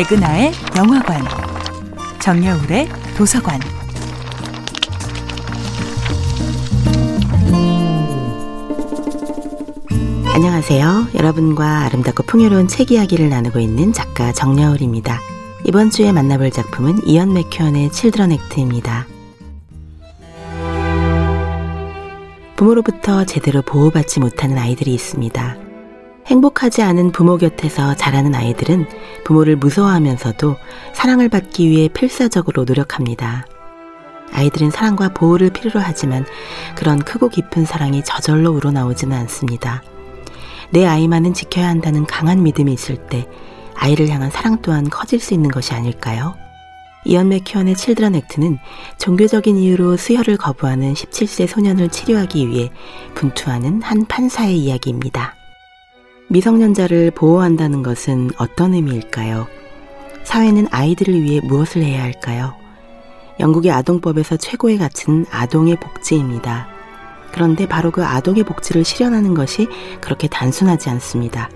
백은하의 영화관, 정여울의 도서관. 안녕하세요. 여러분과 아름답고 풍요로운 책 이야기를 나누고 있는 작가 정여울입니다. 이번 주에 만나볼 작품은 이언 맥큐언의 칠드런 액트입니다. 부모로부터 제대로 보호받지 못하는 아이들이 있습니다. 행복하지 않은 부모 곁에서 자라는 아이들은 부모를 무서워하면서도 사랑을 받기 위해 필사적으로 노력합니다. 아이들은 사랑과 보호를 필요로 하지만 그런 크고 깊은 사랑이 저절로 우러나오지는 않습니다. 내 아이만은 지켜야 한다는 강한 믿음이 있을 때 아이를 향한 사랑 또한 커질 수 있는 것이 아닐까요? 이언 맥큐언의 칠드런 액트는 종교적인 이유로 수혈을 거부하는 17세 소년을 치료하기 위해 분투하는 한 판사의 이야기입니다. 미성년자를 보호한다는 것은 어떤 의미일까요? 사회는 아이들을 위해 무엇을 해야 할까요? 영국의 아동법에서 최고의 가치는 아동의 복지입니다. 그런데 바로 그 아동의 복지를 실현하는 것이 그렇게 단순하지 않습니다.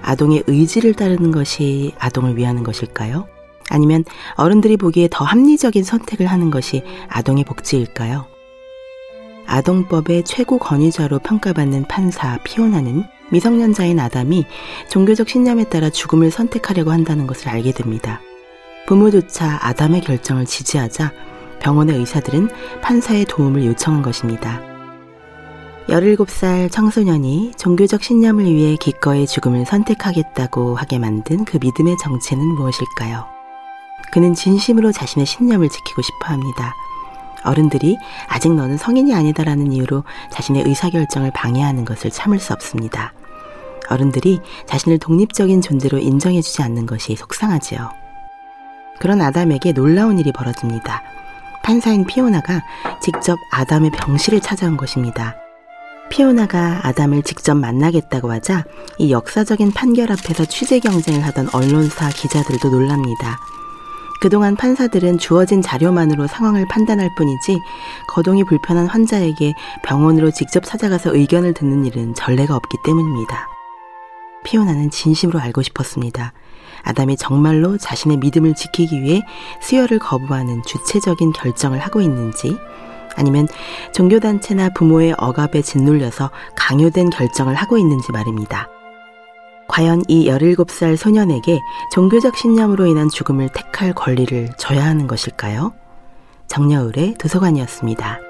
아동의 의지를 따르는 것이 아동을 위하는 것일까요? 아니면 어른들이 보기에 더 합리적인 선택을 하는 것이 아동의 복지일까요? 아동법의 최고 권위자로 평가받는 판사 피오나는 미성년자인 아담이 종교적 신념에 따라 죽음을 선택하려고 한다는 것을 알게 됩니다. 부모조차 아담의 결정을 지지하자 병원의 의사들은 판사의 도움을 요청한 것입니다. 17살 청소년이 종교적 신념을 위해 기꺼이 죽음을 선택하겠다고 하게 만든 그 믿음의 정체는 무엇일까요? 그는 진심으로 자신의 신념을 지키고 싶어 합니다. 어른들이 아직 너는 성인이 아니다라는 이유로 자신의 의사결정을 방해하는 것을 참을 수 없습니다. 어른들이 자신을 독립적인 존재로 인정해주지 않는 것이 속상하지요. 그런 아담에게 놀라운 일이 벌어집니다. 판사인 피오나가 직접 아담의 병실을 찾아온 것입니다. 피오나가 아담을 직접 만나겠다고 하자 이 역사적인 판결 앞에서 취재 경쟁을 하던 언론사 기자들도 놀랍니다. 그동안 판사들은 주어진 자료만으로 상황을 판단할 뿐이지 거동이 불편한 환자에게 병원으로 직접 찾아가서 의견을 듣는 일은 전례가 없기 때문입니다. 피오나는 진심으로 알고 싶었습니다. 아담이 정말로 자신의 믿음을 지키기 위해 수혈을 거부하는 주체적인 결정을 하고 있는지 아니면 종교단체나 부모의 억압에 짓눌려서 강요된 결정을 하고 있는지 말입니다. 과연 이 17살 소년에게 종교적 신념으로 인한 죽음을 택할 권리를 줘야 하는 것일까요? 정여울의 도서관이었습니다.